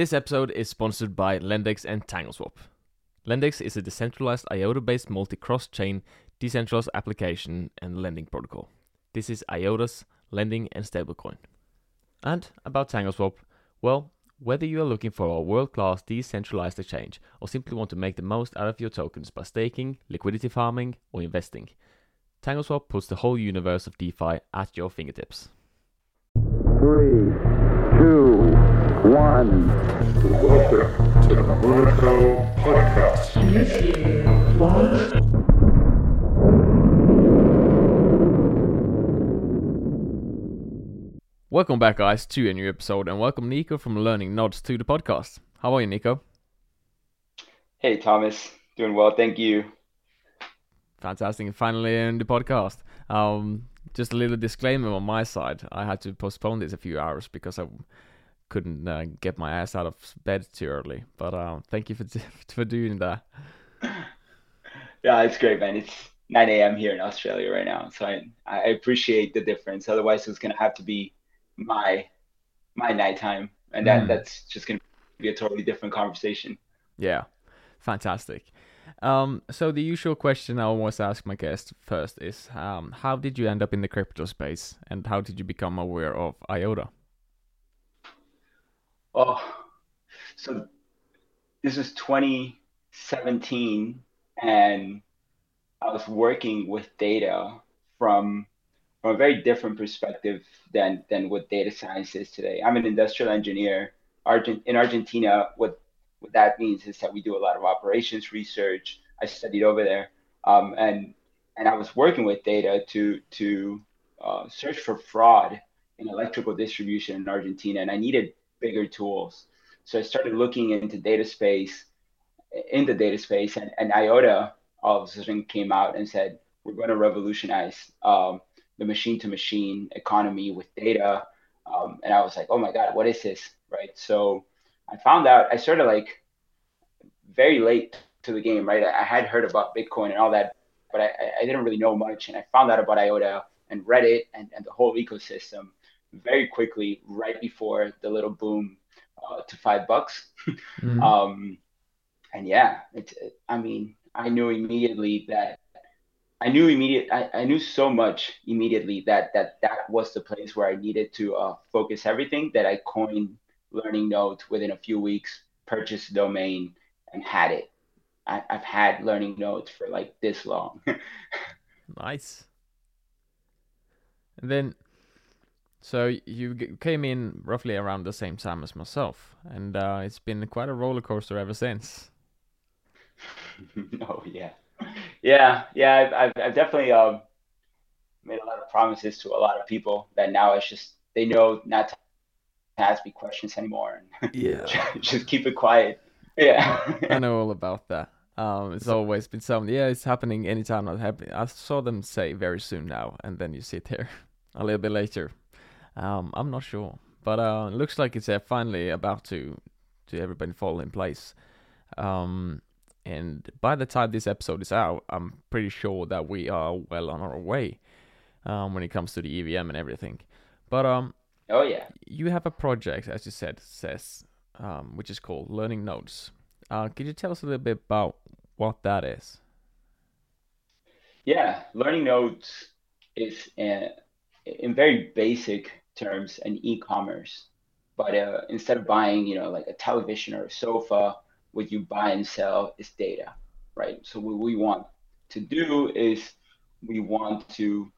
This episode is sponsored by Lendex and TangleSwap. Lendex is a decentralized IOTA based multi cross chain decentralized application and lending protocol. This is IOTA's lending and stablecoin. And about TangleSwap, well, whether you are looking for a world class decentralized exchange or simply want to make the most out of your tokens by staking, liquidity farming, or investing, TangleSwap puts the whole universe of DeFi at your fingertips. Three, one. Welcome to the Monaco Podcast. Welcome back, guys, to a new episode, and welcome Nico from Learning Nodes to the podcast. How are you, Nico? Hey, Thomas. Doing well, thank you. Fantastic. Finally in the podcast. Um, just a little disclaimer on my side. I had to postpone this a few hours because I couldn't uh, get my ass out of bed too early. But uh, thank you for for doing that. Yeah, it's great, man. It's 9 a.m. here in Australia right now, so I I appreciate the difference. Otherwise, it's gonna have to be my my nighttime, and that Mm. that's just gonna be a totally different conversation. Yeah, fantastic. Um, so the usual question I always ask my guests first is, um, how did you end up in the crypto space, and how did you become aware of IOTA? Oh, so this was 2017, and I was working with data from from a very different perspective than than what data science is today. I'm an industrial engineer. Argent in Argentina, what what that means is that we do a lot of operations research. I studied over there, um, and and I was working with data to to uh, search for fraud in electrical distribution in Argentina, and I needed bigger tools. So I started looking into data space, in the data space, and, and IOTA all of a sudden came out and said, we're going to revolutionize um, the machine to machine economy with data. Um, and I was like, oh my God, what is this? Right. So I found out, I started like very late to the game, right? I had heard about Bitcoin and all that, but I, I didn't really know much. And I found out about IOTA and Reddit and, and the whole ecosystem very quickly, right before the little boom uh, to five bucks. Mhm. Um, and yeah, it's, it, I mean, I knew immediately that I knew immediate, I, I knew so much immediately that that that was the place where I needed to uh, focus everything. That I coined Learning Nodes within a few weeks, purchased the domain, and had it. I, I've had Learning Nodes for like this long. Nice. And then, so you g- came in roughly around the same time as myself, and uh, it's been quite a roller coaster ever since. oh yeah, yeah, yeah. I've, I've, I've definitely um, made a lot of promises to a lot of people that now it's just they know not to ask me questions anymore and Yeah. just keep it quiet. Yeah. I know all about that. Um, it's always been something. Yeah, it's happening anytime that happening. I saw them say very soon now, and then you sit here a little bit later. Um, I'm not sure, but uh, it looks like it's uh, finally about to to everybody fall in place. Um, and by the time this episode is out, I'm pretty sure that we are well on our way um, when it comes to the EVM and everything. But um, Oh yeah. you have a project, as you said, says, um, which is called Learning Nodes. Uh, could you tell us a little bit about what that is? Yeah. Learning Nodes is uh in very basic terms an e-commerce, but uh, instead of buying, you know, like a television or a sofa, what you buy and sell is data, right? So what we want to do is we want to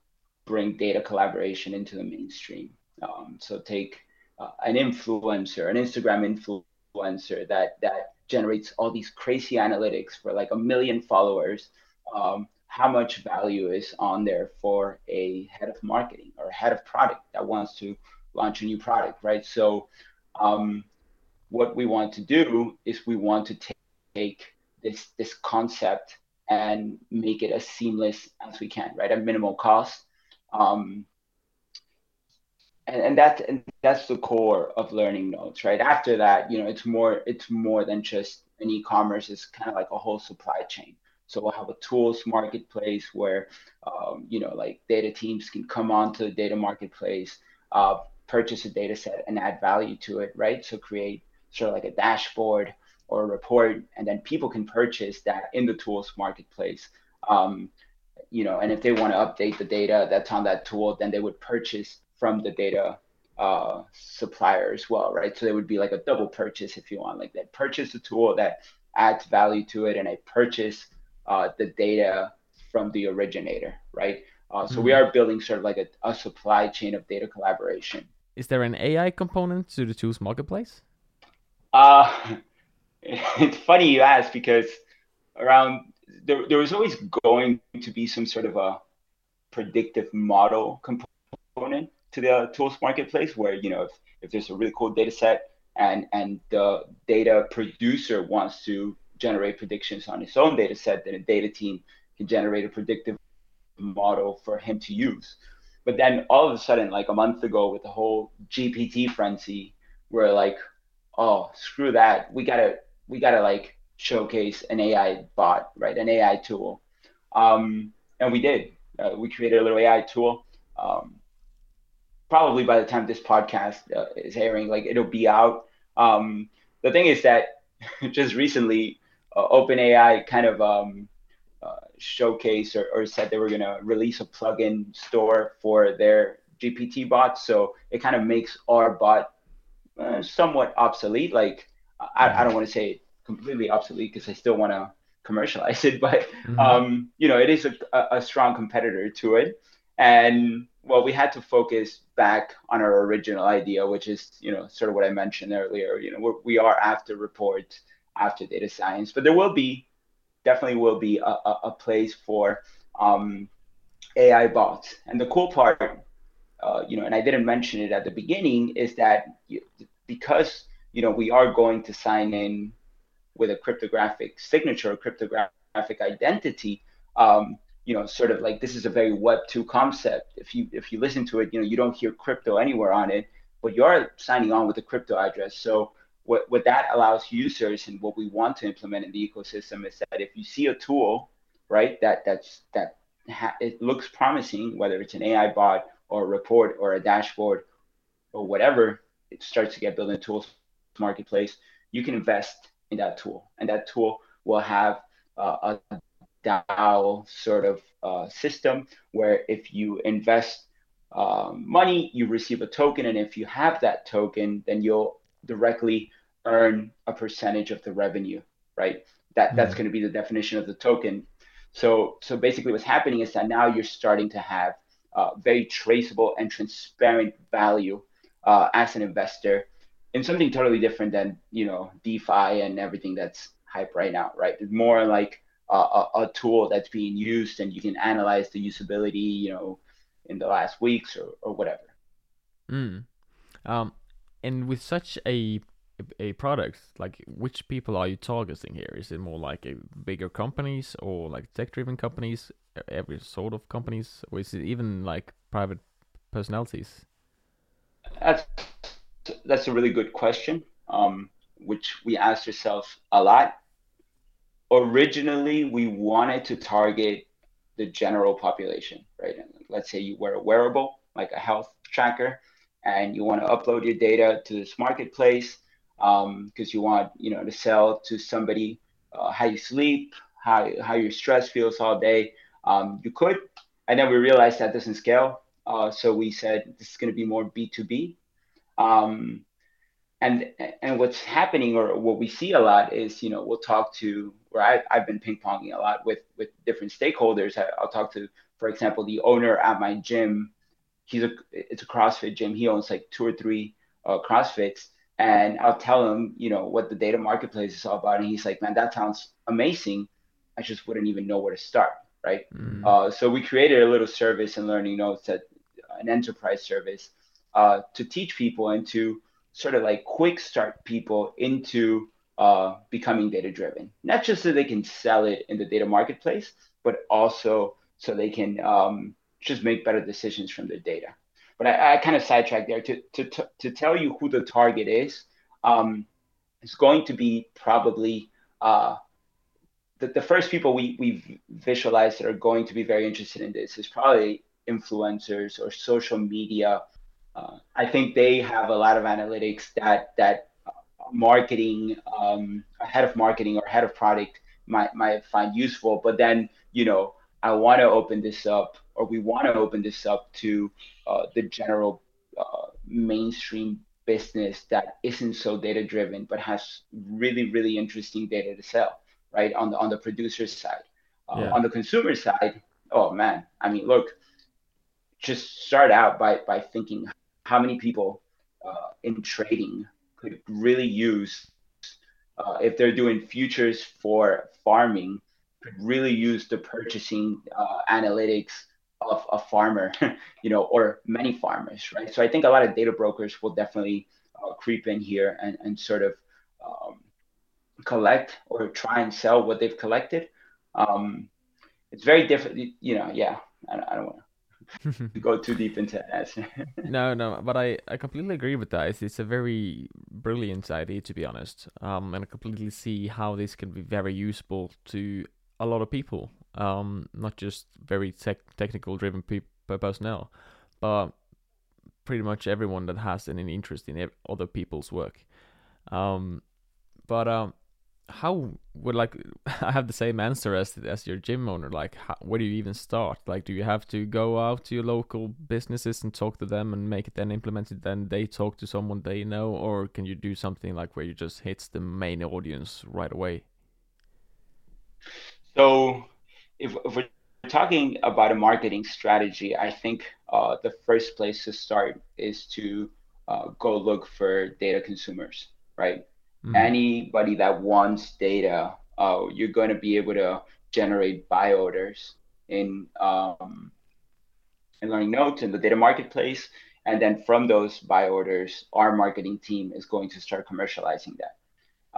bring data collaboration into the mainstream. Um, so take uh, an influencer, an Instagram influencer that that generates all these crazy analytics for like a million followers. Um, how much value is on there for a head of marketing or head of product that wants to launch a new product, right? So um, what we want to do is we want to take, this this concept and make it as seamless as we can, right? At minimal cost. Um, and, and that's and that's the core of learning nodes, right? After that, you know, it's more it's more than just an e-commerce. It's kind of like a whole supply chain. So we'll have a tools marketplace where, um, you know, like data teams can come onto the data marketplace, uh, purchase a data set and add value to it, right? So create sort of like a dashboard or a report, and then people can purchase that in the tools marketplace. Um, you know, and if they want to update the data that's on that tool, then they would purchase from the data uh, supplier as well, right? So there would be like a double purchase if you want, like that purchase a tool that adds value to it, and I purchase uh, the data from the originator, right? Uh, so mm-hmm. we are building sort of like a, a supply chain of data collaboration. Is there an AI component to the tools marketplace? Uh, it's funny you ask because around there, there was always going to be some sort of a predictive model component to the tools marketplace where you know if, if there's a really cool data set and and the data producer wants to generate predictions on his own data set then a data team can generate a predictive model for him to use. But then all of a sudden like a month ago with the whole gpt frenzy we're like oh screw that. We gotta we gotta like showcase an ai bot right? An ai tool. Um, and we did. Uh, we created a little ai tool. Um, probably by the time this podcast uh, is airing, like it'll be out. Um, the thing is that just recently, uh, OpenAI kind of um, uh, showcased or, or, said they were going to release a plugin store for their GPT bot. So it kind of makes our bot uh, somewhat obsolete. Like I, I don't want to say completely obsolete because I still want to commercialize it, but mm-hmm. um, you know, it is a, a strong competitor to it. And well, we had to focus back on our original idea, which is, you know, sort of what I mentioned earlier. You know, we're, we are after reports, after data science, but there will be, definitely will be a, a, a place for um, AI bots. And the cool part, uh, you know, and I didn't mention it at the beginning, is that you, because you know we are going to sign in with a cryptographic signature, a cryptographic identity. Um, you know, sort of like this is a very Web two concept. If you if you listen to it, you know, you don't hear crypto anywhere on it, but you are signing on with a crypto address. So what what that allows users and what we want to implement in the ecosystem is that if you see a tool, right, that that's that ha- it looks promising, whether it's an AI bot or a report or a dashboard or whatever, it starts to get built in tools marketplace. You can invest in that tool, and that tool will have uh, a DAO sort of uh, system where if you invest um, money, you receive a token, and if you have that token, then you'll directly earn a percentage of the revenue, right? That mm-hmm. that's going to be the definition of the token. So so basically, what's happening is that now you're starting to have uh, very traceable and transparent value uh, as an investor in something totally different than you know DeFi and everything that's hype right now, right? It's more like a, a, tool that's being used and you can analyze the usability, you know, in the last weeks or, or whatever. Mm. Um, and with such a a product, like which people are you targeting here? Is it more like a bigger companies or like tech driven companies, every sort of companies, or is it even like private personalities? That's that's a really good question, um, which we asked ourselves a lot originally we wanted to target the general population, right? Let's say you wear a wearable like a health tracker, and you want to upload your data to this marketplace because um, you want you know to sell to somebody uh, how you sleep, how how your stress feels all day. Um, you could, and then we realized that doesn't scale. Uh, so we said this is going to be more B two B. Um, and and what's happening or what we see a lot is you know we'll talk to where I, I've been ping ponging a lot with with different stakeholders. I, will talk to, for example, the owner at my gym. He's a it's a CrossFit gym. He owns like two or three uh, CrossFits, and I'll tell him you know what the data marketplace is all about, and he's like, man, that sounds amazing. I just wouldn't even know where to start, right? Mm. Uh, so we created a little service and learning nodes that an enterprise service uh, to teach people and to sort of like quick start people into uh, becoming data driven, not just so they can sell it in the data marketplace, but also so they can um, just make better decisions from the data. But I, I kind of sidetracked there to, to, to, tell you who the target is. Um, it's going to be probably uh, the, the first people we, we've visualized that are going to be very interested in this is probably influencers or social media uh, I think they have a lot of analytics that that marketing, um, a head of marketing or head of product might might find useful. But then, you know, I want to open this up, or we want to open this up to uh, the general uh, mainstream business that isn't so data driven, but has really really interesting data to sell, right? On the on the producer side, uh, yeah. on the consumer side, oh man, I mean, look, just start out by by thinking how many people uh, in trading could really use uh, if they're doing futures for farming could really use the purchasing uh, analytics of a farmer you know or many farmers right so i think a lot of data brokers will definitely uh, creep in here and, and sort of um, collect or try and sell what they've collected um, it's very different you know yeah i, I don't want to go too deep into that. no, no, but I, I completely agree with that. It's, it's a very brilliant idea, to be honest. Um, and I completely see how this can be very useful to a lot of people. Um, not just very tech- technical driven pe- personnel, but pretty much everyone that has an interest in other people's work. Um, but um, how would like I have the same answer as as your gym owner? Like, how, where do you even start? Like, do you have to go out to your local businesses and talk to them and make it then implemented? Then they talk to someone they know, or can you do something like where you just hits the main audience right away? So, if, if we're talking about a marketing strategy, I think uh, the first place to start is to uh, go look for data consumers, right? Mm-hmm. Anybody that wants data, uh, you're going to be able to generate buy orders in um, in Learning Nodes in the data marketplace, and then from those buy orders, our marketing team is going to start commercializing that.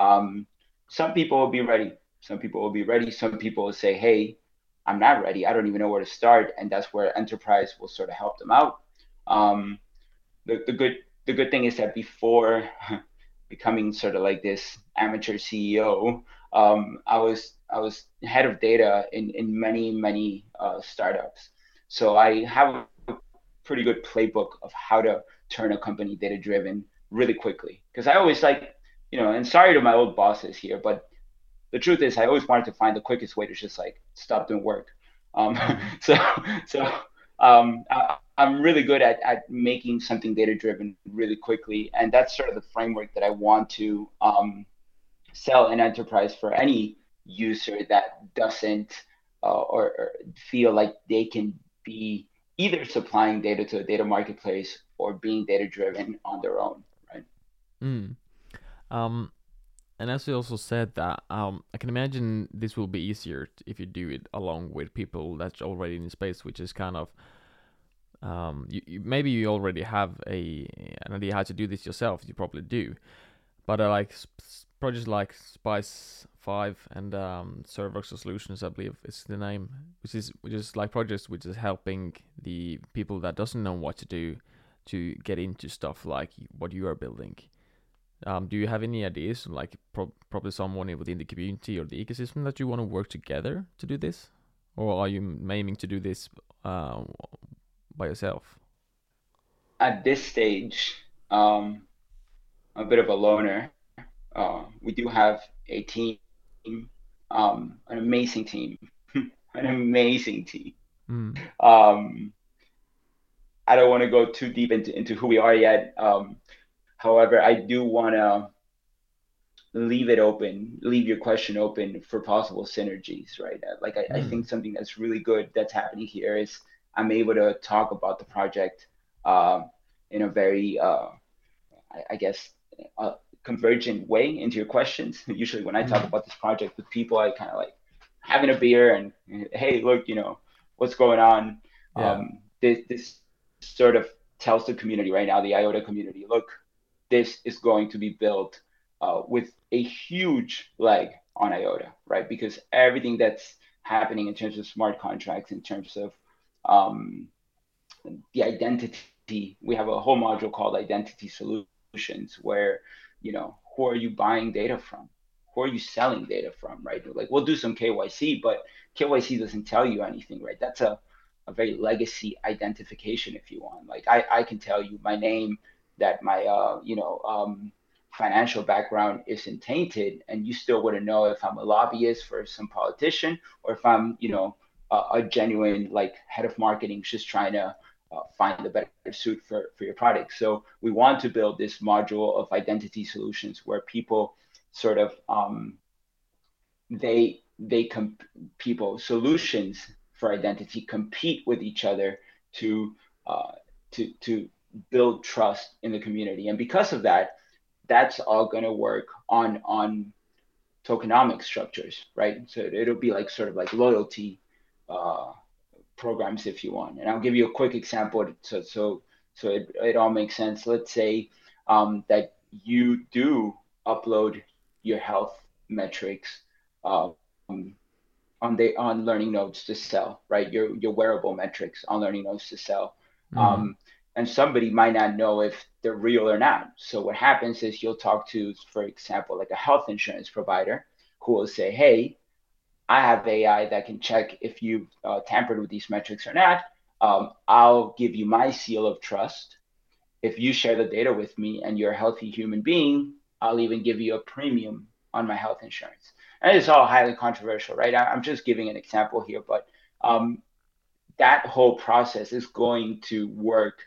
Um, some people will be ready. Some people will be ready. Some people will say, "Hey, I'm not ready. I don't even know where to start," and that's where enterprise will sort of help them out. Um, the, the good the good thing is that before becoming sort of like this amateur CEO, um, I was I was head of data in in many many uh, startups. So I have a pretty good playbook of how to turn a company data driven really quickly. Because I always like, you know, and sorry to my old bosses here, but the truth is I always wanted to find the quickest way to just like stop doing work. Um, so so um, I, I'm really good at, at making something data driven really quickly. And that's sort of the framework that I want to um, sell an enterprise for any user that doesn't uh, or, or, feel like they can be either supplying data to a data marketplace or being data driven on their own, right? Mm. Um, and as you also said that, um, I can imagine this will be easier if you do it along with people that's already in space, which is kind of um, you, you, maybe you already have a an idea how to do this yourself. You probably do, but uh, like projects like Spice Five and um, Serverx Solutions, I believe is the name, which is which is like projects which is helping the people that doesn't know what to do to get into stuff like what you are building. Um, do you have any ideas, like pro- probably someone within the community or the ecosystem that you want to work together to do this, or are you aiming to do this uh, by yourself? At this stage, um, I'm a bit of a loner. Uh, we do have a team, um, an amazing team, an amazing team. Mm. Um, I don't want to go too deep into, into who we are yet. Um, however, I do want to leave it open, leave your question open for possible synergies, right? Like, I, mm. I think something that's really good that's happening here is I'm able to talk about the project uh, in a very, uh, I, I, guess, uh, convergent way into your questions. Usually, when I talk mm-hmm. about this project with people, I kind of like having a beer and hey, look, you know, what's going on. Yeah. Um, this, this sort of tells the community right now, the IOTA community, look, this is going to be built uh, with a huge leg on IOTA, right? Because everything that's happening in terms of smart contracts, in terms of um, the identity. We have a whole module called identity solutions where, you know, who are you buying data from? Who are you selling data from, right? Like we'll do some KYC, but KYC doesn't tell you anything, right? That's a, a very legacy identification, if you want. Like I, I can tell you my name, that my, uh, you know, um, financial background isn't tainted and you still wouldn't know if i'm a lobbyist for some politician or if i'm you know a, a genuine like head of marketing just trying to uh, find the better suit for, for your product. So we want to build this module of identity solutions where people sort of um, they they comp- people solutions for identity compete with each other to uh, to to build trust in the community. And because of that that's all going to work on on tokenomic structures right? So it'll be like sort of like loyalty uh, programs if you want. And i'll give you a quick example so so so it, it all makes sense. Let's say um, that you do upload your health metrics um, on the on learning nodes to sell right? Your your wearable metrics on learning nodes to sell. Mm-hmm. um, and somebody might not know if they're real or not. So what happens is you'll talk to, for example, like a health insurance provider who will say, "Hey, I have AI that can check if you uh, tampered with these metrics or not. Um, I'll give you my seal of trust. If you share the data with me and you're a healthy human being, I'll even give you a premium on my health insurance." And it's all highly controversial, right? I'm just giving an example here, but um, that whole process is going to work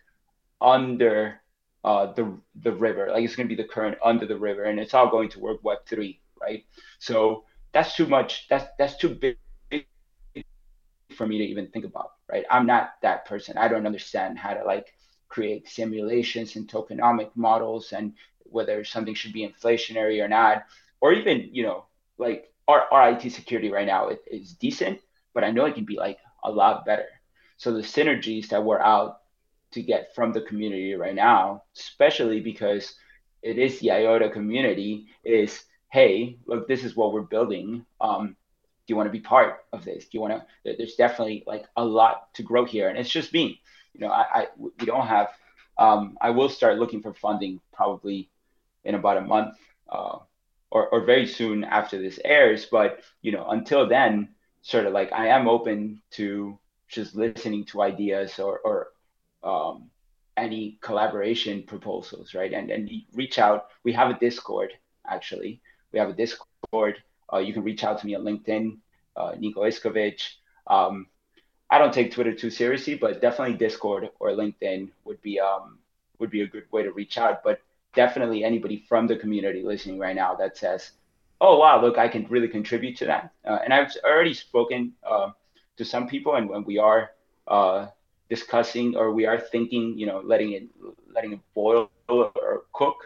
under uh, the the river. Like it's going to be the current under the river, and it's all going to work Web three, right? So that's too much. That's that's too big for me to even think about, right? I'm not that person. I don't understand how to like create simulations and tokenomic models and whether something should be inflationary or not, or even you know like our, our IT security right now is decent, but I know it can be like a lot better. So the synergies that we're out to get from the community right now, especially because it is the IOTA community, is hey, look, this is what we're building. Um, do you want to be part of this? Do you want to? There's definitely like a lot to grow here, and it's just me. You know, I, I we don't have. Um, I will start looking for funding probably in about a month, uh, or or very soon after this airs. But you know, until then, sort of like I am open to just listening to ideas or or um, any collaboration proposals, right? And and reach out. We have a Discord actually. We have a Discord. Uh, you can reach out to me on LinkedIn, uh, Nico Iskovic. Um, I don't take Twitter too seriously, but definitely Discord or LinkedIn would be um, would be a good way to reach out. But definitely anybody from the community listening right now that says, "Oh wow, look, I can really contribute to that." Uh, and I've already spoken uh, to some people, and when we are uh, discussing or we are thinking, you know, letting it letting it boil or cook.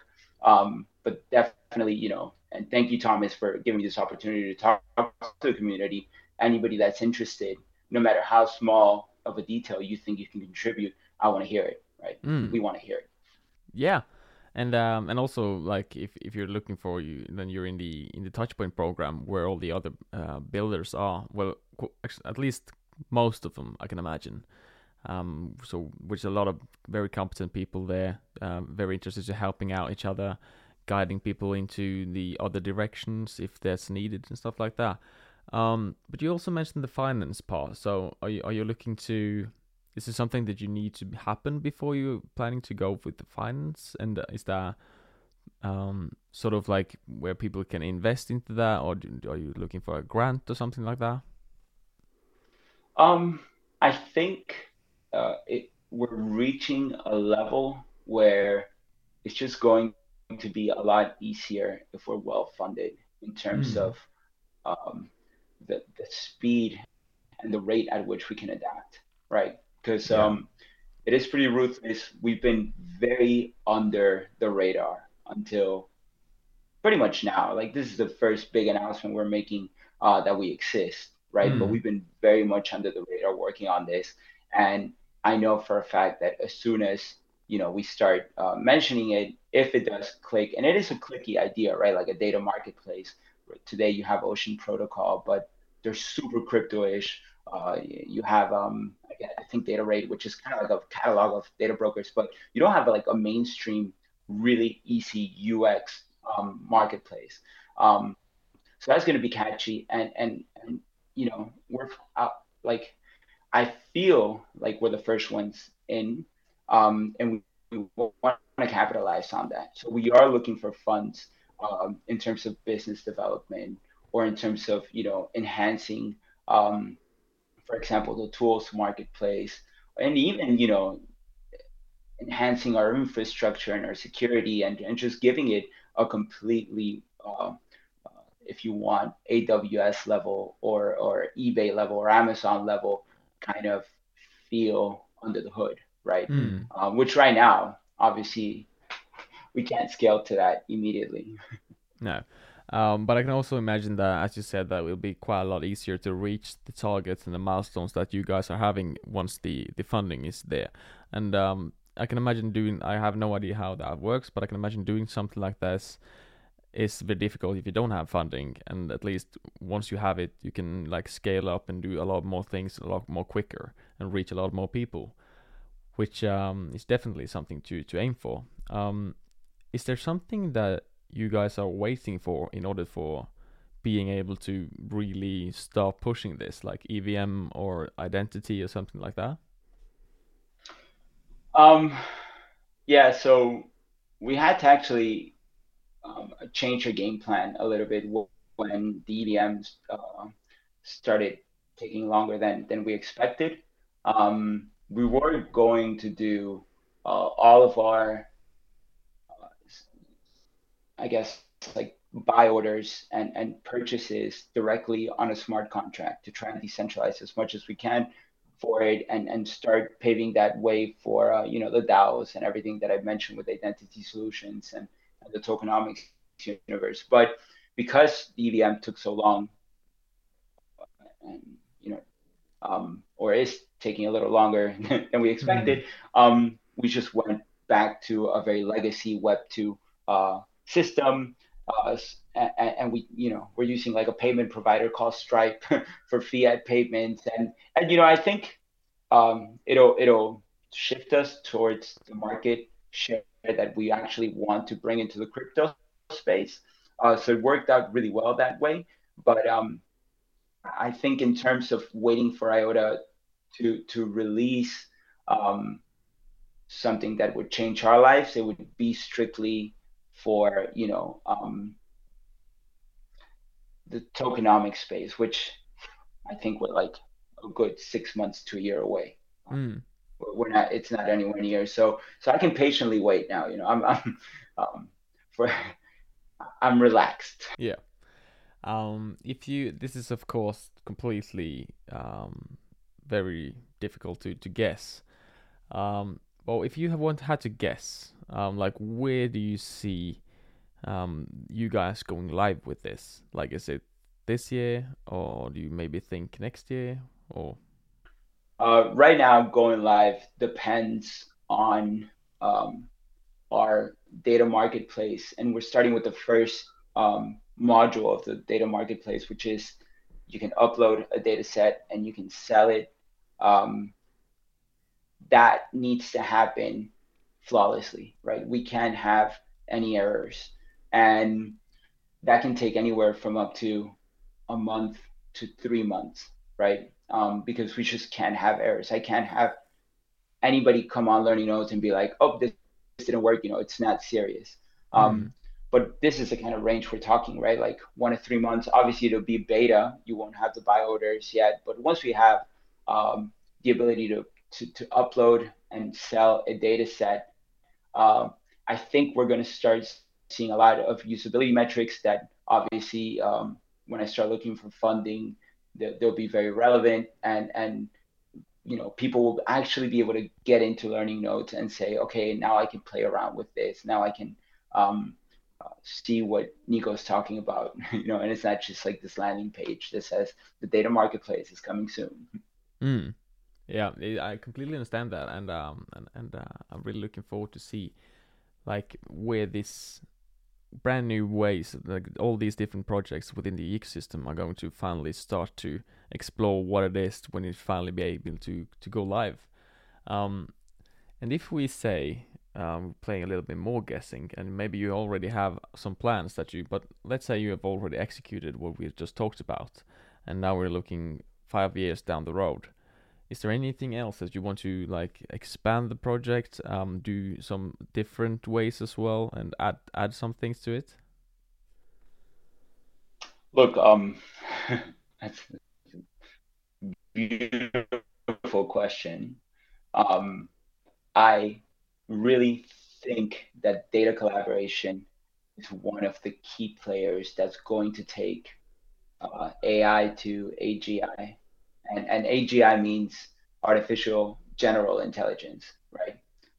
Um, but definitely, you know, and thank you, Thomas, for giving me this opportunity to talk to the community. Anybody that's interested, no matter how small of a detail you think you can contribute, I want to hear it. Right? Mm. We want to hear it. Yeah, and um, and also like if, if you're looking for you, then you're in the in the Touchpoint program where all the other uh, builders are. Well, at least most of them, I can imagine. Um, so which a lot of very competent people there, um, very interested in helping out each other, guiding people into the other directions if that's needed and stuff like that. Um, but you also mentioned the finance part. So are you are you looking to? Is this something that you need to happen before you're planning to go with the finance? And is that um, sort of like where people can invest into that, or are you looking for a grant or something like that? Um, I think uh, it, we're reaching a level where it's just going to be a lot easier if we're well funded in terms mm. of um, the, the speed and the rate at which we can adapt, right? Because yeah. um, it is pretty ruthless. We've been very under the radar until pretty much now. Like this is the first big announcement we're making uh, that we exist, right? Mm. But we've been very much under the radar working on this, and I know for a fact that as soon as you know we start uh, mentioning it, if it does click, and it is a clicky idea, right? Like a data marketplace. Today you have Ocean Protocol, but they're super crypto-ish. Uh, you have um, I think Datarade, which is kind of like a catalog of data brokers, but you don't have like a mainstream, really easy UX um, marketplace. Um, so that's going to be catchy, and and and you know we're uh, like I feel like we're the first ones in, um, and we want to capitalize on that. So we are looking for funds um, in terms of business development or in terms of you know enhancing, um, for example, the tools marketplace, and even you know enhancing our infrastructure and our security and, and just giving it a completely uh, if you want AWS level or or eBay level or Amazon level kind of feel under the hood, right? Mm. Um, which right now, obviously, we can't scale to that immediately. No. Um, but I can also imagine that, as you said, that will be quite a lot easier to reach the targets and the milestones that you guys are having once the, the funding is there. And um, I can imagine doing, I have no idea how that works, but I can imagine doing something like this is very difficult if you don't have funding. And at least once you have it, you can like scale up and do a lot more things a lot more quicker and reach a lot more people, which um, is definitely something to, to aim for. Um, is there something that you guys are waiting for in order for being able to really start pushing this, like EVM or identity or something like that? Um, yeah, so we had to actually um, change our game plan a little bit when the EVMs uh, started taking longer than than we expected. Um, we were going to do uh, all of our I guess like buy orders and, and purchases directly on a smart contract to try and decentralize as much as we can for it and, and start paving that way for uh, you know the DAOs and everything that I've mentioned with identity solutions and the tokenomics universe. But because the EVM took so long, and you know, um, or is taking a little longer than we expected, mm-hmm. um, we just went back to a very legacy Web two uh, system. Uh, and, and, we, you know, we're using like a payment provider called Stripe for fiat payments, and and you know, I think um, it'll it'll shift us towards the market share that we actually want to bring into the crypto space. Uh, so it worked out really well that way. But um, I think in terms of waiting for IOTA to to release um, something that would change our lives, it would be strictly for you know um, the tokenomic space, which I think we're like a good six months to a year away. Mm. We're not. It's not anywhere near. So so I can patiently wait now. You know, I'm I'm um, for I'm relaxed. Yeah. Um, if you, this is of course completely um, very difficult to to guess. Um, well, if you have want had to guess, um, like where do you see um, you guys going live with this? Like, is it this year, or do you maybe think next year, or? Uh, right now, going live depends on um, our data marketplace, and we're starting with the first um, module of the data marketplace, which is you can upload a data set and you can sell it. Um, that needs to happen flawlessly, right? We can't have any errors. And that can take anywhere from up to a month to three months, right? Um, because we just can't have errors. I can't have anybody come on learning nodes and be like, oh, this, this didn't work. You know, it's not serious. Um, mm. But this is the kind of range we're talking, right? Like one to three months. Obviously, it'll be beta. You won't have the buy orders yet. But once we have um, the ability to, to, to upload and sell a data set um, I think we're going to start seeing a lot of usability metrics that obviously um, when I start looking for funding, they'll be very relevant and and you know people will actually be able to get into learning nodes and say okay now i can play around with this. Now i can um, uh, see what nico's talking about. You know and it's not just like this landing page that says the data marketplace is coming soon. Mm. Yeah, I completely understand that, and um, and, and uh, I'm really looking forward to see, like, where this brand new ways, like all these different projects within the ecosystem, are going to finally start to explore what it is when it finally be able to to go live. Um, and if we say um, playing a little bit more guessing, and maybe you already have some plans that you, but let's say you have already executed what we just talked about, and now we're looking five years down the road is there anything else that you want to like expand the project, um, do some different ways as well, and add add some things to it? Look, um, that's a beautiful question. Um, I really think that data collaboration is one of the key players that's going to take uh, AI to AGI. And, and AGI means artificial general intelligence, right?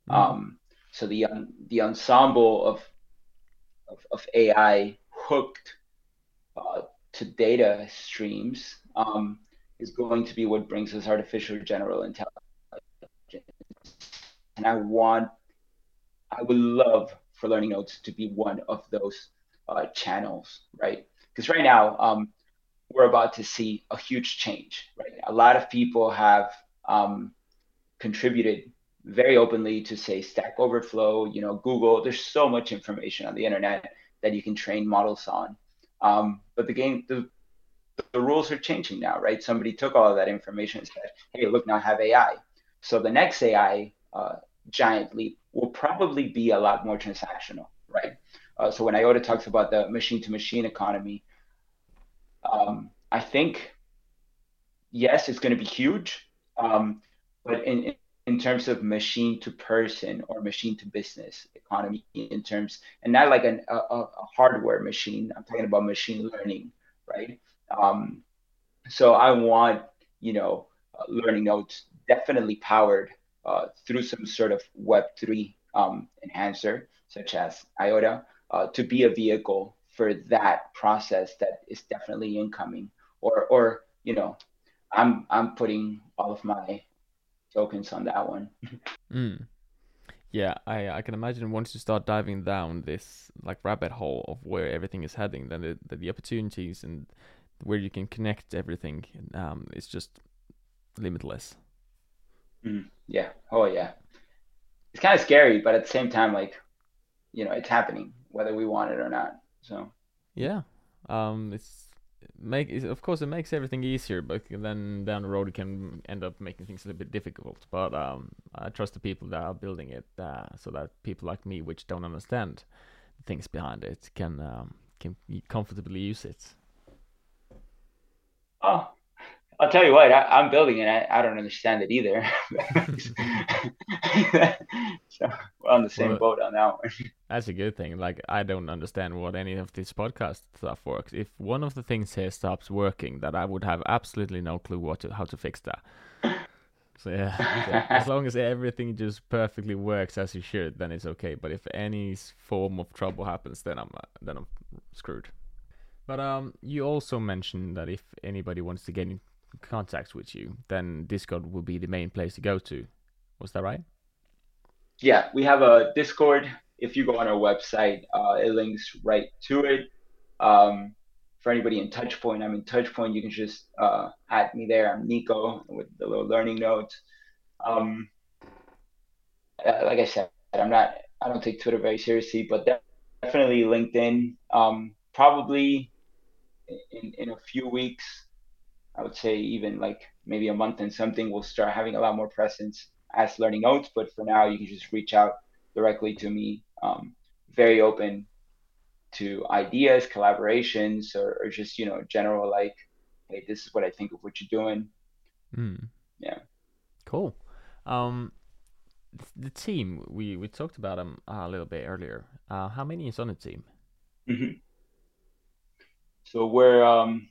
Mm-hmm. Um, so the, the ensemble of, of, of AI hooked uh, to data streams um, is going to be what brings us artificial general intelligence. And I want, I would love for Learning Nodes to be one of those uh, channels, right? Because right now, um, we're about to see a huge change, right? A lot of people have um, contributed very openly to say Stack Overflow, you know, Google. There's so much information on the internet that you can train models on. Um, but the game, the, the rules are changing now, right? Somebody took all of that information and said, hey, look, now I have AI. So the next AI uh, giant leap will probably be a lot more transactional, right? Uh, so when IOTA talks about the machine to machine economy, um, I think, yes, it's going to be huge. Um, but in, in terms of machine to person or machine to business economy, in terms, and not like an, a, a hardware machine, I'm talking about machine learning, right? Um, so I want, you know, uh, learning nodes definitely powered uh, through some sort of Web3 um, enhancer, such as IOTA, uh, to be a vehicle for that process that is definitely incoming. Or, or you know, I'm I'm putting all of my tokens on that one. mm. Yeah, I I can imagine once you start diving down this like rabbit hole of where everything is heading, then the the, the opportunities and where you can connect everything um is just limitless. Mm. Yeah. Oh yeah. It's kind of scary, but at the same time, like, you know, it's happening whether we want it or not. So. Yeah. Um. It's make of course it makes everything easier, but then down the road it can end up making things a little bit difficult. But um, I trust the people that are building it, uh, so that people like me, which don't understand things behind it, can um, can comfortably use it. Oh, I'll tell you what, I, am building it. I, I, don't understand it either. so we're on the same well, boat on that one. That's a good thing. Like I don't understand what any of this podcast stuff works. If one of the things here stops working, that I would have absolutely no clue what to, how to fix that. So yeah, as long as everything just perfectly works as it should, then it's okay. But if any form of trouble happens, then I'm uh, then I'm screwed. But um, you also mentioned that if anybody wants to get in contact with you, then Discord will be the main place to go to. Was that right? Yeah, we have a Discord. If you go on our website, uh, it links right to it. Um, for anybody in Touchpoint, I'm in Touchpoint. You can just uh, add me there. I'm Nico with the little learning nodes. Um, uh, like I said, I'm not. I don't take Twitter very seriously, but definitely LinkedIn. Um, probably in in a few weeks, I would say even like maybe a month and something, we'll start having a lot more presence as learning nodes. But for now, you can just reach out directly to me. Um, very open to ideas, collaborations, or, or, just you know general like, hey, this is what I think of what you're doing. Mm. Yeah. Cool. Um, the team we we talked about them a little bit earlier. Uh, how many is on the team? Mm-hmm. So we're um,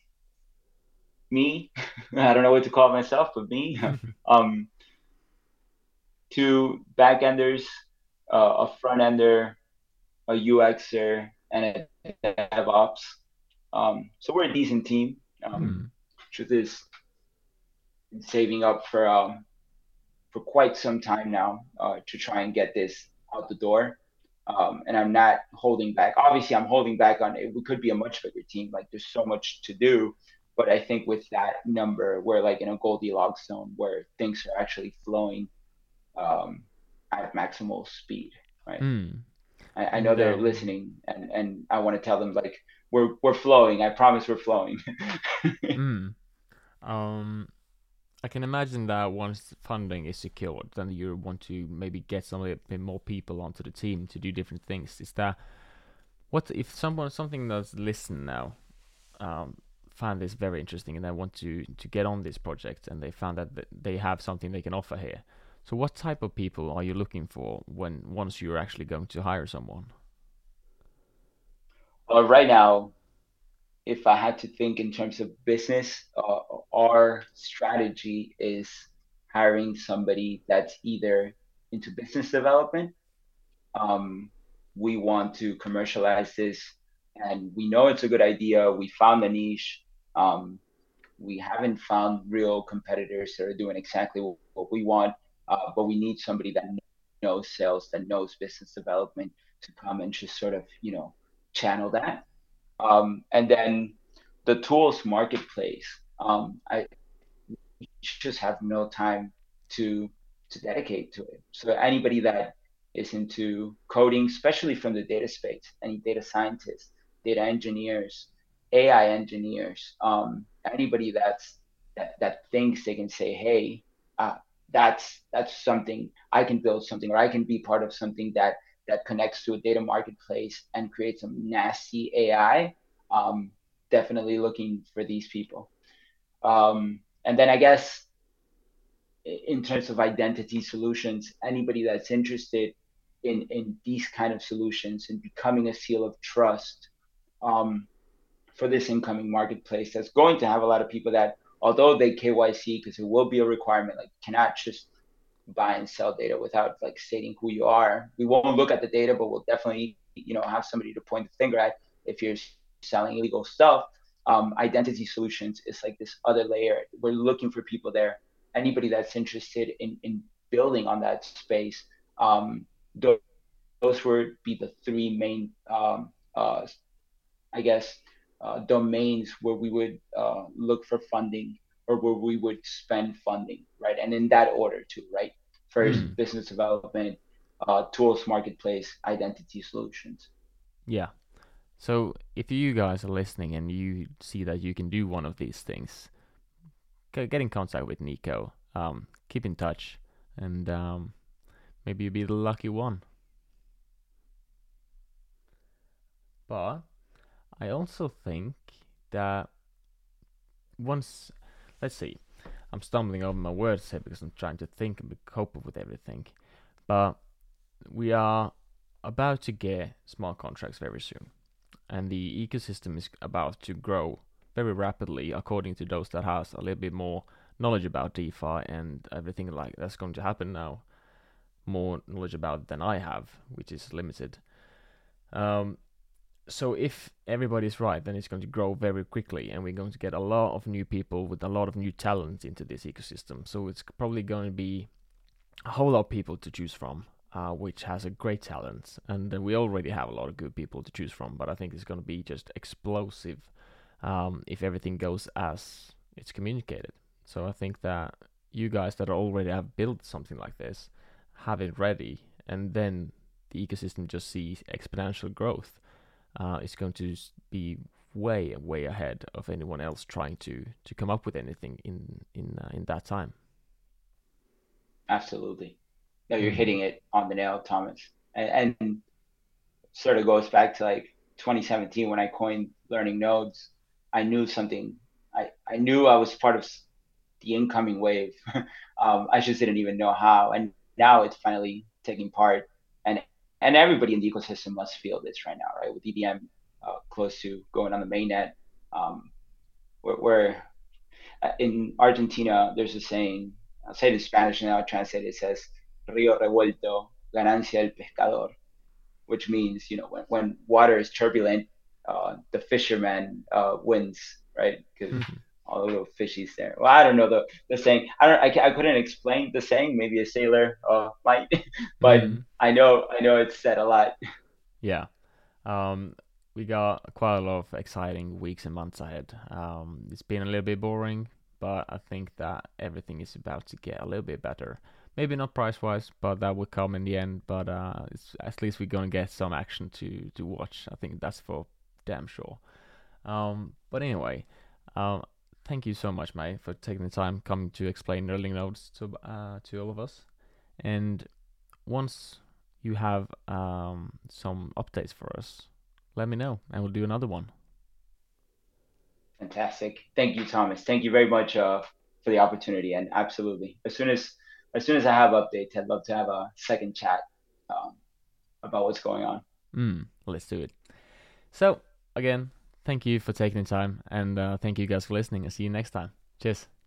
me. I don't know what to call myself, but me. um, two backenders, uh, a front ender, a UXer, and a DevOps. Um, so we're a decent team. Um, mm. Truth is, saving up for um, for quite some time now uh, to try and get this out the door. Um, and I'm not holding back. Obviously, I'm holding back on it. We could be a much bigger team. Like there's so much to do. But I think with that number, we're like in a Goldilocks zone where things are actually flowing um, at maximal speed, right? Mm. I, I, know they're listening, and and I want to tell them like we're we're flowing. I promise we're flowing. mm. Um, I can imagine that once funding is secured, then you want to maybe get some a bit more people onto the team to do different things. Is that what if someone something that's listen now um, found this very interesting and they want to to get on this project and they found that they have something they can offer here. So what type of people are you looking for when once you're actually going to hire someone? Well, right now, if I had to think in terms of business, uh, our strategy is hiring somebody that's either into business development. Um, we want to commercialize this, and we know it's a good idea. We found the niche. Um, we haven't found real competitors that are doing exactly what we want, uh, but we need somebody that knows sales, that knows business development to come and just sort of, you know, channel that. Um, and then the tools marketplace, um, I just have no time to to dedicate to it. So anybody that is into coding, especially from the data space, any data scientists, data engineers, AI engineers, um, anybody that's that, that thinks they can say, hey, uh, that's that's something I can build something, or I can be part of something that that connects to a data marketplace and create some nasty AI. Um, definitely looking for these people. Um, and then I guess in terms of identity solutions, anybody that's interested in, in these kind of solutions and becoming a seal of trust um, for this incoming marketplace that's going to have a lot of people that, although they KYC, because it will be a requirement, like cannot just buy and sell data without like stating who you are. We won't look at the data, but we'll definitely, you know, have somebody to point the finger at if you're selling illegal stuff. Um, identity solutions is like this other layer. We're looking for people there. Anybody that's interested in, in building on that space. Um, those, those would be the three main, um, uh, I guess, uh, domains where we would uh, look for funding or where we would spend funding, right? And in that order too, right? First, mm. business development, uh, tools, marketplace, identity solutions. Yeah, so if you guys are listening and you see that you can do one of these things, get in contact with Nico. Um, keep in touch, and um, maybe you'll be the lucky one. But I also think that once, let's see, I'm stumbling over my words here because I'm trying to think and cope with everything. But we are about to get smart contracts very soon and the ecosystem is about to grow very rapidly according to those that has a little bit more knowledge about DeFi and everything like that's going to happen now. More knowledge about than I have, which is limited. Um, so if everybody is right, then it's going to grow very quickly, and we're going to get a lot of new people with a lot of new talent into this ecosystem. So it's probably going to be a whole lot of people to choose from uh, which has a great talent, and we already have a lot of good people to choose from. But I think it's going to be just explosive um, if everything goes as it's communicated. So I think that you guys that already have built something like this have it ready, and then the ecosystem just sees exponential growth. Uh, it's going to be way way ahead of anyone else trying to to come up with anything in in uh, in that time. Absolutely. No, you're hitting it on the nail, Thomas. And, and sort of goes back to like 2017 when I coined learning nodes. I knew something. I, I knew I was part of the incoming wave. um, I just didn't even know how. And now it's finally taking part. And and everybody in the ecosystem must feel this right now, right? With EVM uh, close to going on the mainnet, um, where, uh, in Argentina there's a saying. I'll say it in Spanish and I'll translate it. It says, río revuelto, ganancia del pescador, which means, you know, when, when water is turbulent, uh, the fisherman uh, wins, right? Because mm-hmm. All the little fishies there. Well, I don't know the, the saying. I don't. I, I couldn't explain the saying. Maybe a sailor uh, might, but mm-hmm. I know. I know it's said a lot. Yeah. Um, we got quite a lot of exciting weeks and months ahead. Um, it's been a little bit boring, but I think that everything is about to get a little bit better. Maybe not price wise, but that will come in the end. But uh, at least we're gonna get some action to to watch. I think that's for damn sure. Um, but anyway, um, thank you so much, May, for taking the time coming to explain Learning Nodes to uh, to all of us. And once you have um, some updates for us, let me know, and we'll do another one. Fantastic. Thank you, Thomas. Thank you very much uh, for the opportunity. And absolutely, as soon as as soon as I have updates, I'd love to have a second chat um, about what's going on. Mm, let's do it. So again, thank you for taking the time, and uh, thank you guys for listening. I'll see you next time. Cheers.